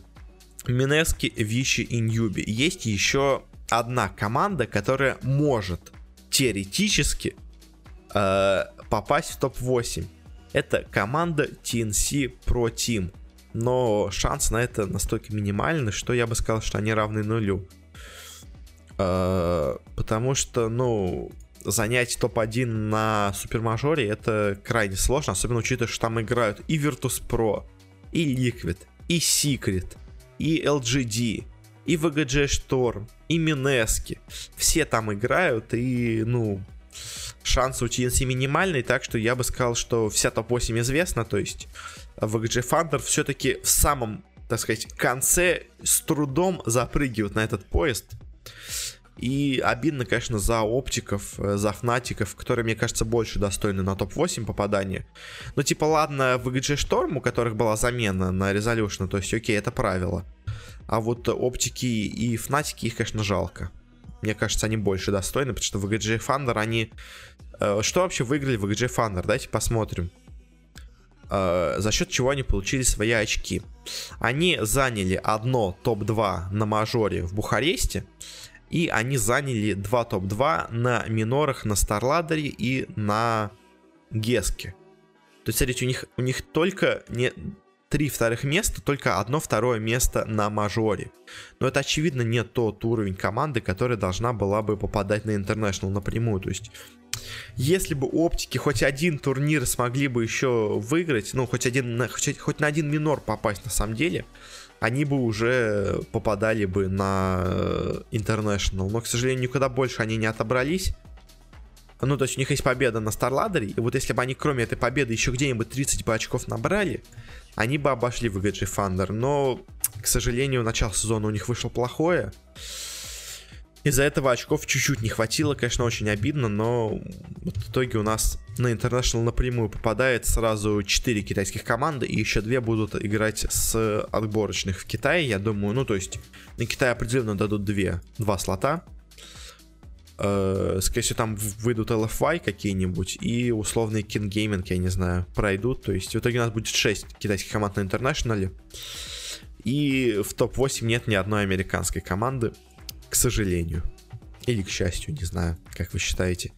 Минески, Вичи и Ньюби. Есть еще одна команда, которая может теоретически э, попасть в топ-8 это команда TNC Pro Team. Но шанс на это настолько минимальный, что я бы сказал, что они равны нулю. Э, потому что, ну, занять топ-1 на супермажоре это крайне сложно, особенно учитывая, что там играют и Virtus.pro, и Liquid, и Secret, и LGD, и VGG Storm, и Минески. Все там играют, и, ну, шансы у TNC минимальные, так что я бы сказал, что вся топ-8 известна, то есть VGG Thunder все-таки в самом, так сказать, конце с трудом запрыгивают на этот поезд. И обидно, конечно, за оптиков, э, за фнатиков, которые, мне кажется, больше достойны на топ-8 попадания. Ну, типа, ладно, в VGG Storm, у которых была замена на Resolution, то есть, окей, это правило. А вот оптики и фнатики, их, конечно, жалко. Мне кажется, они больше достойны, потому что в VGG Thunder они... Э, что вообще выиграли в VGG Thunder? Давайте посмотрим. Э, за счет чего они получили свои очки. Они заняли одно топ-2 на мажоре в Бухаресте. И они заняли два топ-2 на минорах, на Старладере и на Геске. То есть, смотрите, у них, у них только не, три вторых места, только одно второе место на мажоре. Но это, очевидно, не тот уровень команды, которая должна была бы попадать на International напрямую. То есть, если бы оптики хоть один турнир смогли бы еще выиграть, ну, хоть, один, хоть, хоть на один минор попасть на самом деле, они бы уже попадали бы на International. Но, к сожалению, никуда больше они не отобрались. Ну, то есть у них есть победа на Старладере, и вот если бы они кроме этой победы еще где-нибудь 30 бы очков набрали, они бы обошли VGG Thunder, но, к сожалению, начало сезона у них вышло плохое. Из-за этого очков чуть-чуть не хватило, конечно, очень обидно, но в итоге у нас на International напрямую попадает сразу 4 китайских команды, и еще 2 будут играть с отборочных в Китае, я думаю, ну, то есть на Китай определенно дадут 2, 2 слота. Э, скорее всего, там выйдут LFY какие-нибудь, и условный King Gaming, я не знаю, пройдут, то есть в итоге у нас будет 6 китайских команд на International, и в топ-8 нет ни одной американской команды к сожалению. Или к счастью, не знаю, как вы считаете.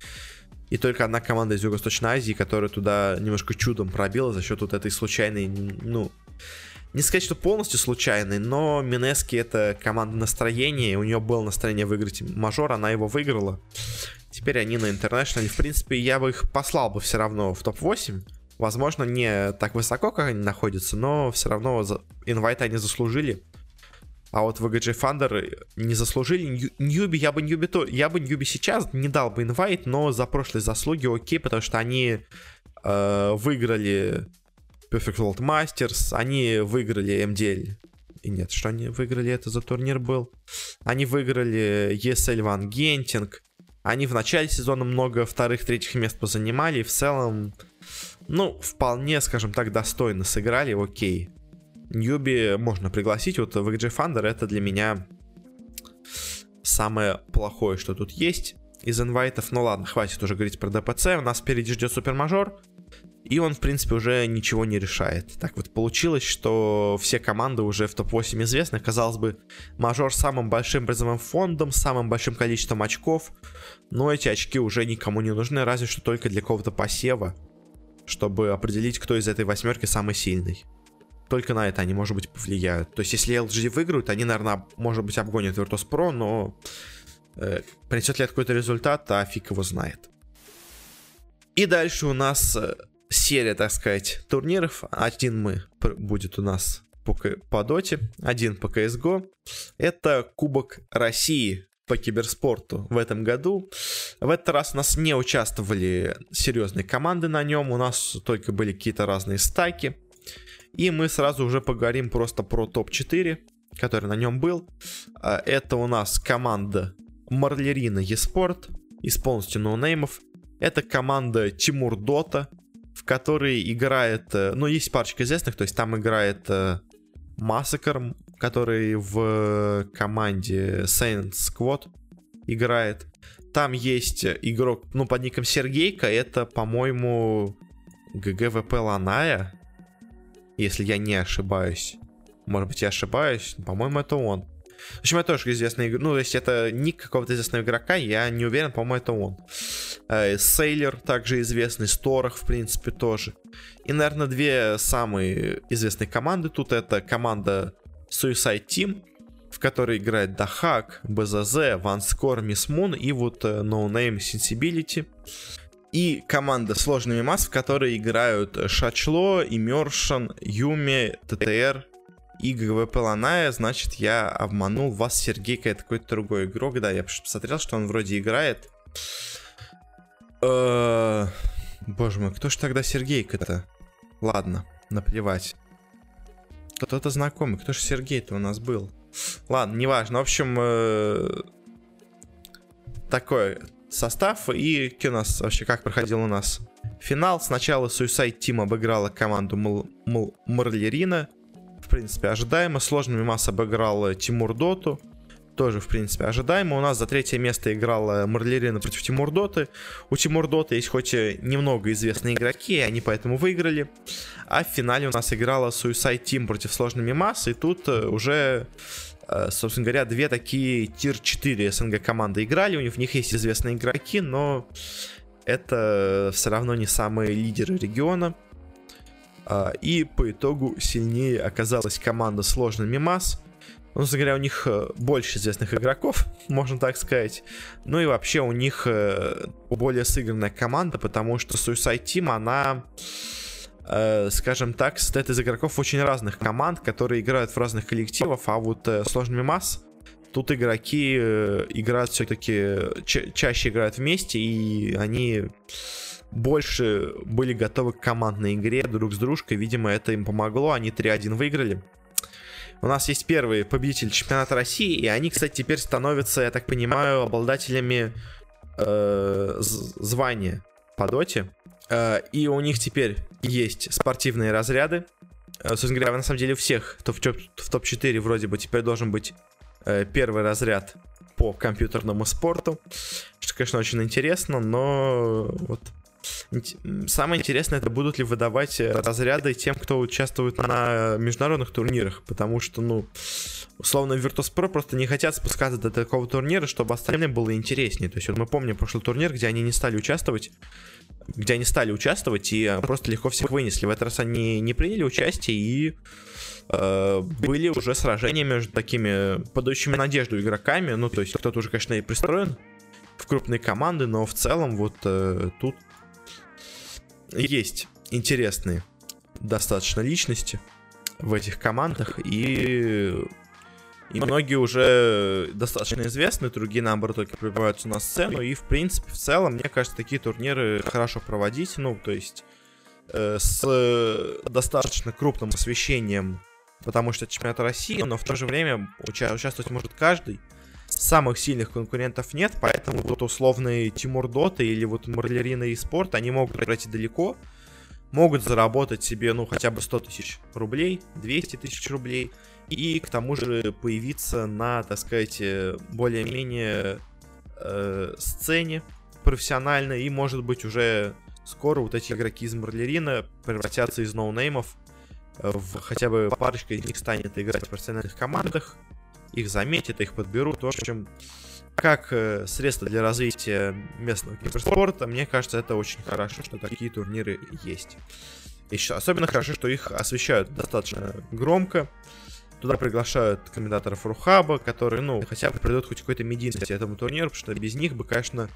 И только одна команда из Юго-Восточной Азии, которая туда немножко чудом пробила за счет вот этой случайной, ну, не сказать, что полностью случайной, но Минески это команда настроения, у нее было настроение выиграть мажор, она его выиграла. Теперь они на интернешнале. В принципе, я бы их послал бы все равно в топ-8. Возможно, не так высоко, как они находятся, но все равно инвайт они заслужили. А вот VGJ Thunder не заслужили. Ньюби, я бы Ньюби то, я бы Ньюби сейчас не дал бы инвайт, но за прошлые заслуги окей, потому что они э, выиграли Perfect World Masters, они выиграли MDL. И нет, что они выиграли это за турнир был? Они выиграли ESL One Genting. Они в начале сезона много вторых, третьих мест позанимали. И в целом, ну, вполне, скажем так, достойно сыграли, окей. Ньюби можно пригласить. Вот в XG Thunder это для меня самое плохое, что тут есть из инвайтов. Ну ладно, хватит уже говорить про ДПЦ. У нас впереди ждет супермажор. И он, в принципе, уже ничего не решает. Так вот получилось, что все команды уже в топ-8 известны. Казалось бы, мажор с самым большим призовым фондом, самым большим количеством очков. Но эти очки уже никому не нужны, разве что только для какого-то посева. Чтобы определить, кто из этой восьмерки самый сильный только на это они, может быть, повлияют. То есть, если LG выиграют, они, наверное, может быть, обгонят Virtus.pro, но э, принесет ли это какой-то результат, а фиг его знает. И дальше у нас э, серия, так сказать, турниров. Один мы будет у нас по, по доте, один по CSGO. Это Кубок России по киберспорту в этом году. В этот раз у нас не участвовали серьезные команды на нем, у нас только были какие-то разные стаки. И мы сразу уже поговорим просто про топ-4, который на нем был. А, это у нас команда Марлерина Еспорт из полностью ноунеймов. Это команда Тимур Дота, в которой играет... Э, ну, есть парочка известных, то есть там играет Массакр, э, который в команде Saints Squad играет. Там есть игрок, ну, под ником Сергейка, это, по-моему, GGWP Lanaya, если я не ошибаюсь. Может быть, я ошибаюсь, по-моему, это он. В общем, это тоже известный, ну, то есть это ник какого-то известного игрока, я не уверен, по-моему, это он. Э, Сейлер также известный, Сторах, в принципе, тоже. И, наверное, две самые известные команды тут это команда Suicide Team, в которой играет Дахак, БЗЗ, Ванскор, Мисс Мун и вот э, No Name Sensibility. И команда сложными масс, в которой играют Шачло, Имершн, Юми, ТТР и ГВП Ланая. Значит, я обманул вас, Сергейка, это какой-то другой игрок. Да, я посмотрел, что он вроде играет. Э, боже мой, кто ж тогда Сергейка-то? Ладно, наплевать. Кто-то знакомый, кто же Сергей-то у нас был? Ладно, неважно. В общем, э, такое состав и у нас вообще как проходил у нас финал. Сначала Suicide Team обыграла команду Мл Мл Марлерина. В принципе, ожидаемо. Сложными масс обыграл Тимур Доту. Тоже, в принципе, ожидаемо. У нас за третье место играла Марлерина против Тимур Доты. У Тимур Доты есть хоть и немного известные игроки, и они поэтому выиграли. А в финале у нас играла Suicide Team против сложными масс. И тут э, уже Э, собственно говоря, две такие тир-4 СНГ команды играли, у них, в них есть известные игроки, но это все равно не самые лидеры региона. А, и по итогу сильнее оказалась команда сложными масс. Ну, собственно говоря, у них э, больше известных игроков, можно так сказать. Ну и вообще у них э, более сыгранная команда, потому что Suicide Team, она э, скажем так, состоит из игроков очень разных команд, которые играют в разных коллективах, а вот э, сложными масс тут игроки э, играют все-таки, ча- чаще играют вместе, и они больше были готовы к командной игре друг с дружкой. Видимо, это им помогло. Они 3-1 выиграли. У нас есть первый победитель чемпионата России, и они, кстати, теперь становятся, я так понимаю, обладателями э, звания по доте. Э, и у них теперь есть спортивные разряды. Э, собственно говоря, на самом деле у всех кто в, в топ-4 вроде бы теперь должен быть э, первый разряд по компьютерному спорту. Что, конечно, очень интересно, но вот Самое интересное, это будут ли выдавать разряды тем, кто участвует на международных турнирах, потому что, ну, условно, Virtus.pro просто не хотят спускаться до такого турнира, чтобы остальным было интереснее. То есть вот мы помним прошлый турнир, где они не стали участвовать, где они стали участвовать и просто легко всех вынесли. В этот раз они не приняли участие и э, были уже сражения между такими подающими надежду игроками. Ну, то есть кто-то уже, конечно, и пристроен в крупные команды, но в целом вот э, тут есть интересные достаточно личности в этих командах, и, и многие уже достаточно известны, другие, наоборот, только пробиваются на сцену, и, в принципе, в целом, мне кажется, такие турниры хорошо проводить, ну, то есть э, с достаточно крупным освещением, потому что это чемпионат России, но в то же время уча- участвовать может каждый, самых сильных конкурентов нет, поэтому вот условные Тимур Дота или вот Марлерина и Спорт, они могут пройти далеко, могут заработать себе, ну, хотя бы 100 тысяч рублей, 200 тысяч рублей, и к тому же появиться на, так сказать, более-менее э, сцене профессиональной, и, может быть, уже скоро вот эти игроки из Марлерина превратятся из ноунеймов в хотя бы парочка из них станет играть в профессиональных командах, их заметят, их подберут. В общем, как э, средство для развития местного киберспорта, мне кажется, это очень хорошо, что такие турниры есть. Еще особенно хорошо, что их освещают достаточно громко. Туда приглашают комментаторов Рухаба, которые, ну, хотя бы придут хоть какой-то медийности этому турниру, потому что без них бы, конечно,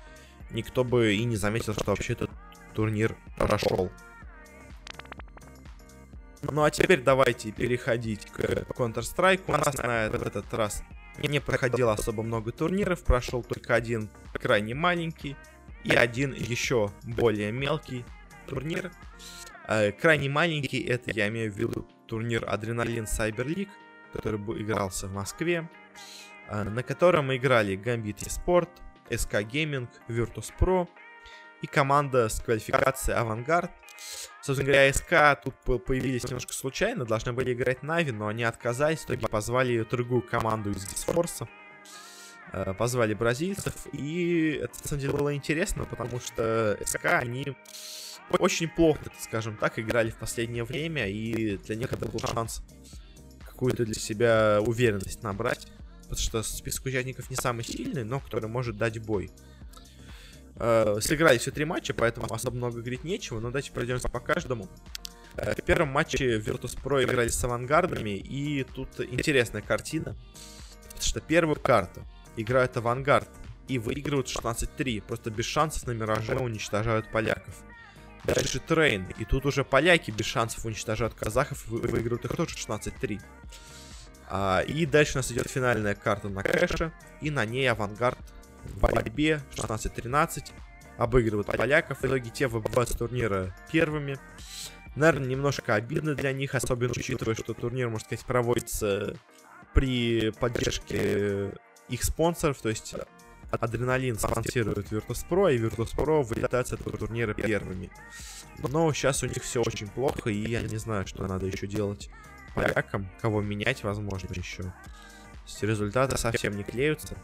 никто бы и не заметил, что вообще этот турнир прошел. Ну а теперь давайте переходить к Counter-Strike. У нас на этот раз не проходило особо много турниров, прошел только один крайне маленький и один еще более мелкий турнир. Э, крайне маленький, это я имею в виду турнир Адреналин Cyber League, который игрался в Москве, э, на котором играли Gambit eSport, SK Gaming, Virtus.pro и команда с квалификацией Авангард. Собственно говоря, СК тут появились немножко случайно, должны были играть Нави, но они отказались, в позвали другую команду из Дисфорса. Позвали бразильцев, и это, на самом деле, было интересно, потому что СК, они очень плохо, скажем так, играли в последнее время, и для них это был шанс какую-то для себя уверенность набрать, потому что список участников не самый сильный, но который может дать бой. Э, сыграли все три матча, поэтому особо много говорить нечего, но давайте пройдемся по каждому. Э, в первом матче Virtus.pro играли с авангардами, и тут интересная картина, потому что первую карту играют AVANGAR и выигрывают 16-3, просто без шансов на Мираже уничтожают поляков. Дальше Train, и тут уже поляки без шансов уничтожают казахов и выигрывают их тоже 16-3. А, и дальше у нас идет финальная карта на кэше, и на ней AVANGAR в борьбе 16-13 обыгрывают поляков. В итоге те выбывают с турнира первыми. Наверное, немножко обидно для них, особенно учитывая, что турнир, можно сказать, проводится при поддержке их спонсоров, то есть Адреналин спонсирует Virtus.pro, и Virtus.pro вылетает с этого турнира первыми. Но сейчас у них все очень плохо, и я не знаю, что надо еще делать полякам, кого менять, возможно, еще. Результаты совсем не клеются.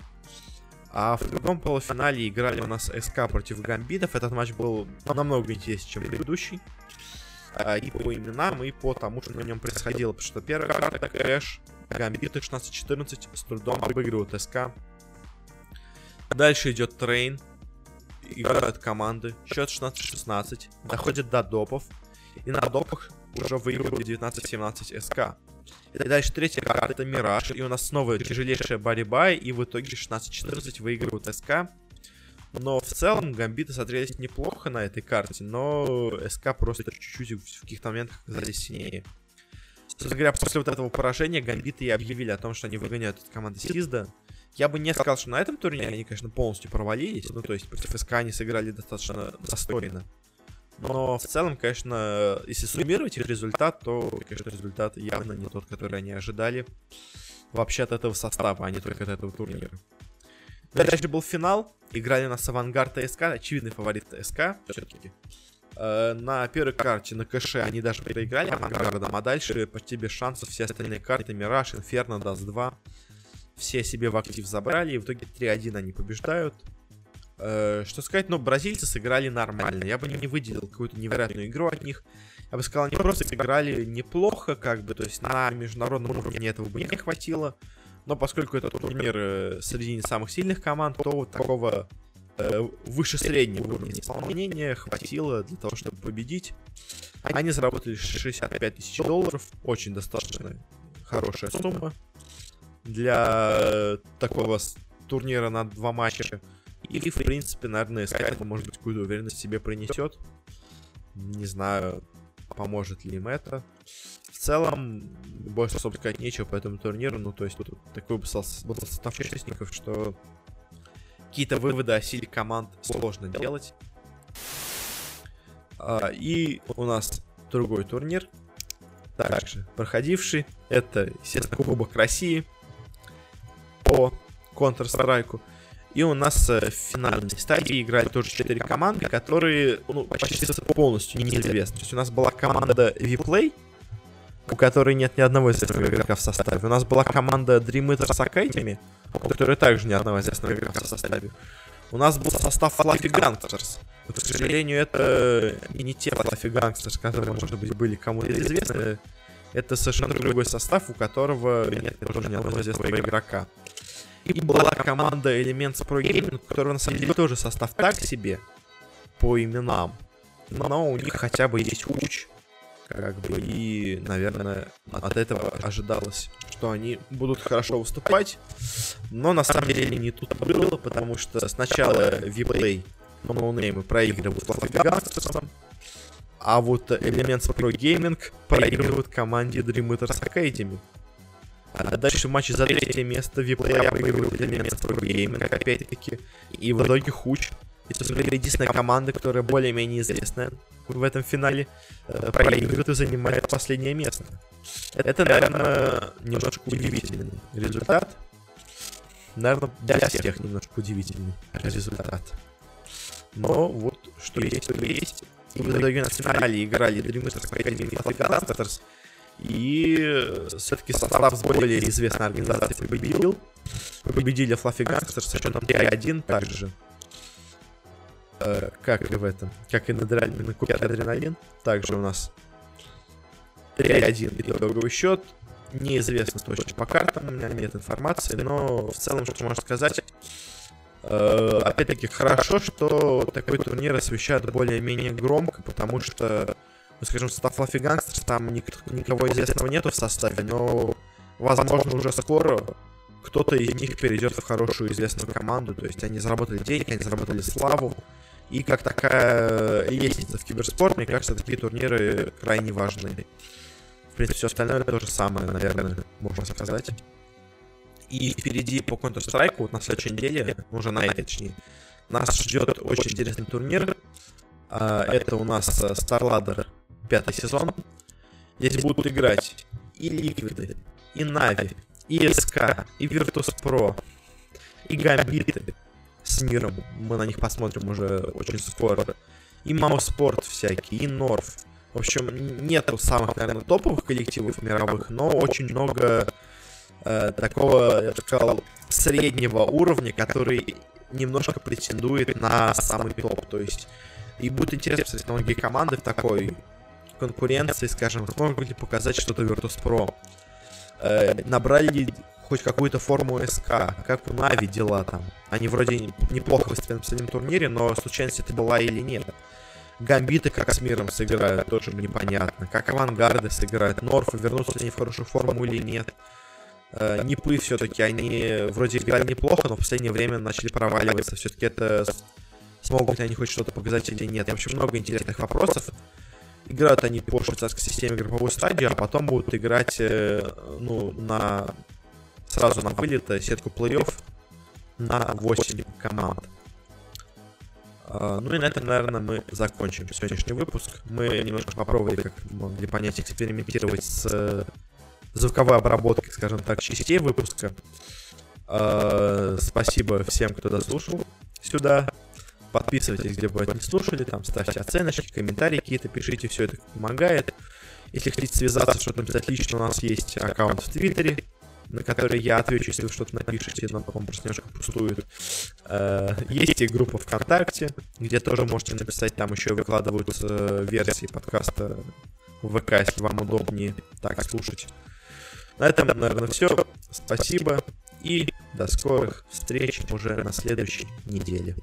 А в другом полуфинале играли у нас СК против Гамбитов. Этот матч был намного интереснее, чем предыдущий. А, и по именам, и по тому, что на нем происходило. Потому что первая карта Кэш, Гамбиты 16-14 с трудом обыгрывают SK. Дальше идет Train. Играют команды. Счет 16-16. Доходит до допов. И на допах уже выигрывают 19-17 SK. И дальше третья карта это Мираж. И у нас снова тяжелейшая борьба. И в итоге 16-14 выигрывают SK. Но в целом гамбиты смотрелись неплохо на этой карте, но SK просто чуть-чуть в каких-то моментах оказались сильнее. Собственно говоря, после вот этого поражения гамбиты и объявили о том, что они выгоняют эту команду Сизда. Я бы не сказал, что на этом турнире они, конечно, полностью провалились. Ну, то есть против СК они сыграли достаточно достойно. Но в целом, конечно, если суммировать результат, то, конечно, результат явно не тот, который они ожидали вообще от этого состава, а не только от этого турнира. Дальше был финал. Играли нас Авангард и СК, очевидный фаворит СК все-таки. Э, на первой карте, на кэше, они даже проиграли AVANGAR ам, а дальше почти без шансов все остальные карты, Mirage, Inferno, Dust 2, все себе в актив забрали, и в итоге 3-1 они побеждают. Э, что сказать, но бразильцы сыграли нормально. Я бы не выделил какую-то невероятную игру от них. Я бы сказал, они просто сыграли неплохо, как бы, то есть на международном уровне этого бы не хватило. Но поскольку это турнир э, среди не самых сильных команд, то вот такого э, выше среднего уровня исполнения хватило для того, чтобы победить. Они заработали 65 тысяч долларов, очень достаточно хорошая сумма для э, такого турнира на два матча. И, в принципе, наверное, Skype, может быть, какую-то уверенность себе принесет. Не знаю, поможет ли им это. В целом, больше особо сказать нечего по этому турниру. Ну, то есть, тут такой был состав участников, что какие-то выводы о силе команд сложно делать. А, и у нас другой турнир, также проходивший. Это, естественно, Кубок России по Counter-Strike. И у нас э, в финальной стадии играли тоже 4 команды, которые ну, почти полностью неизвестны. То есть у нас была команда Vplay, у которой нет ни одного известного игрока в составе. У нас была команда Dream Eaters Academy, у которой также ни одного известного игрока в составе. У нас был состав Fluffy Gangsters. Но, к сожалению, это не те Fluffy Gangsters, которые, может быть, были кому-то известны. Это совершенно другой состав, у которого нет тоже ни одного известного игрока. И была команда Elements Pro Gaming, у которой на самом деле тоже состав так себе по именам. Но у них хотя бы есть уч. Как бы, и, наверное, от этого ожидалось, что они будут хорошо выступать. Но на самом деле не тут было, потому что сначала Vplay, ноунеймы проигрывают Флагганстерсом, а вот Elements Pro Gaming проигрывают команде Dream Eaters Academy. А дальше в матче за третье место Виплея выигрывает элемент Pro Gaming, опять-таки. И в итоге Хуч. И, собственно говоря, единственная команда, которая более-менее известная в этом финале, э, проигрывает и занимает последнее место. Это, наверное, немножко удивительный результат. Наверное, для всех немножко удивительный результат. Но вот что есть, то есть. И в итоге на финале играли Dream Academy и Flash и все-таки состав с более известной организацией победил. Победили Fluffy Gangsters со счетом 3-1 также. Э, как и в этом. Как и на, на Кубке Адреналин. Также у нас 3-1 итоговый счет. Неизвестно точно по картам, у меня нет информации, но в целом, что можно сказать, э, опять-таки хорошо, что такой турнир освещают более-менее громко, потому что ну, скажем, состав Fluffy Gangsters, там ник никого известного нету в составе, но, возможно, уже скоро кто-то из них перейдет в хорошую известную команду, то есть они заработали деньги, они заработали славу, и как такая лестница в киберспорт, мне кажется, такие турниры крайне важны. В принципе, все остальное то же самое, наверное, можно сказать. И впереди по Counter-Strike, вот на следующей неделе, уже на этой, точнее, нас ждет очень интересный турнир. А, это у нас StarLadder пятый сезон. Здесь будут играть и Ликвиды, и Нави, и СК, и Virtus.pro, и Гамбиты с миром. Мы на них посмотрим уже очень скоро. И Мауспорт всякие, и Норф. В общем, нету самых, наверное, топовых коллективов мировых, но очень много э, такого, я бы сказал, среднего уровня, который немножко претендует на самый топ. То есть, и будет интересно посмотреть многие команды в такой конкуренции, скажем, смогут ли показать что-то Virtus.pro. Э, набрали ли хоть какую-то форму СК, как у Нави дела там. Они вроде неплохо выступили на последнем турнире, но случайность это была или нет. Гамбиты как с миром сыграют, тоже непонятно. Как авангарды сыграют, Норфы вернутся они в хорошую форму или нет. Э, Нипы все-таки, они вроде играли неплохо, но в последнее время начали проваливаться. Все-таки это смогут ли они хоть что-то показать или нет. В общем, много интересных вопросов. Играют они по швейцарской системе групповой стадии, а потом будут играть, э, ну, на сразу на вылет сетку плей-офф на 8 команд. А, ну и на этом, наверное, мы закончим сегодняшний выпуск. Мы немножко попробовали, как могли понять, экспериментировать с э, звуковой обработкой, скажем так, частей выпуска. А, спасибо всем, кто дослушал сюда. Подписывайтесь, где бы вы не слушали, там ставьте оценочки, комментарии какие-то пишите, все это помогает. Если хотите связаться, что-то написать лично, у нас есть аккаунт в Твиттере, на который я отвечу, если вы что-то напишете, но потом просто немножко пустует. Э, есть и группа ВКонтакте, где тоже можете написать, там еще выкладываются версии подкаста в ВК, если вам удобнее так слушать. На этом, наверное, все. Спасибо и до скорых встреч уже на следующей неделе.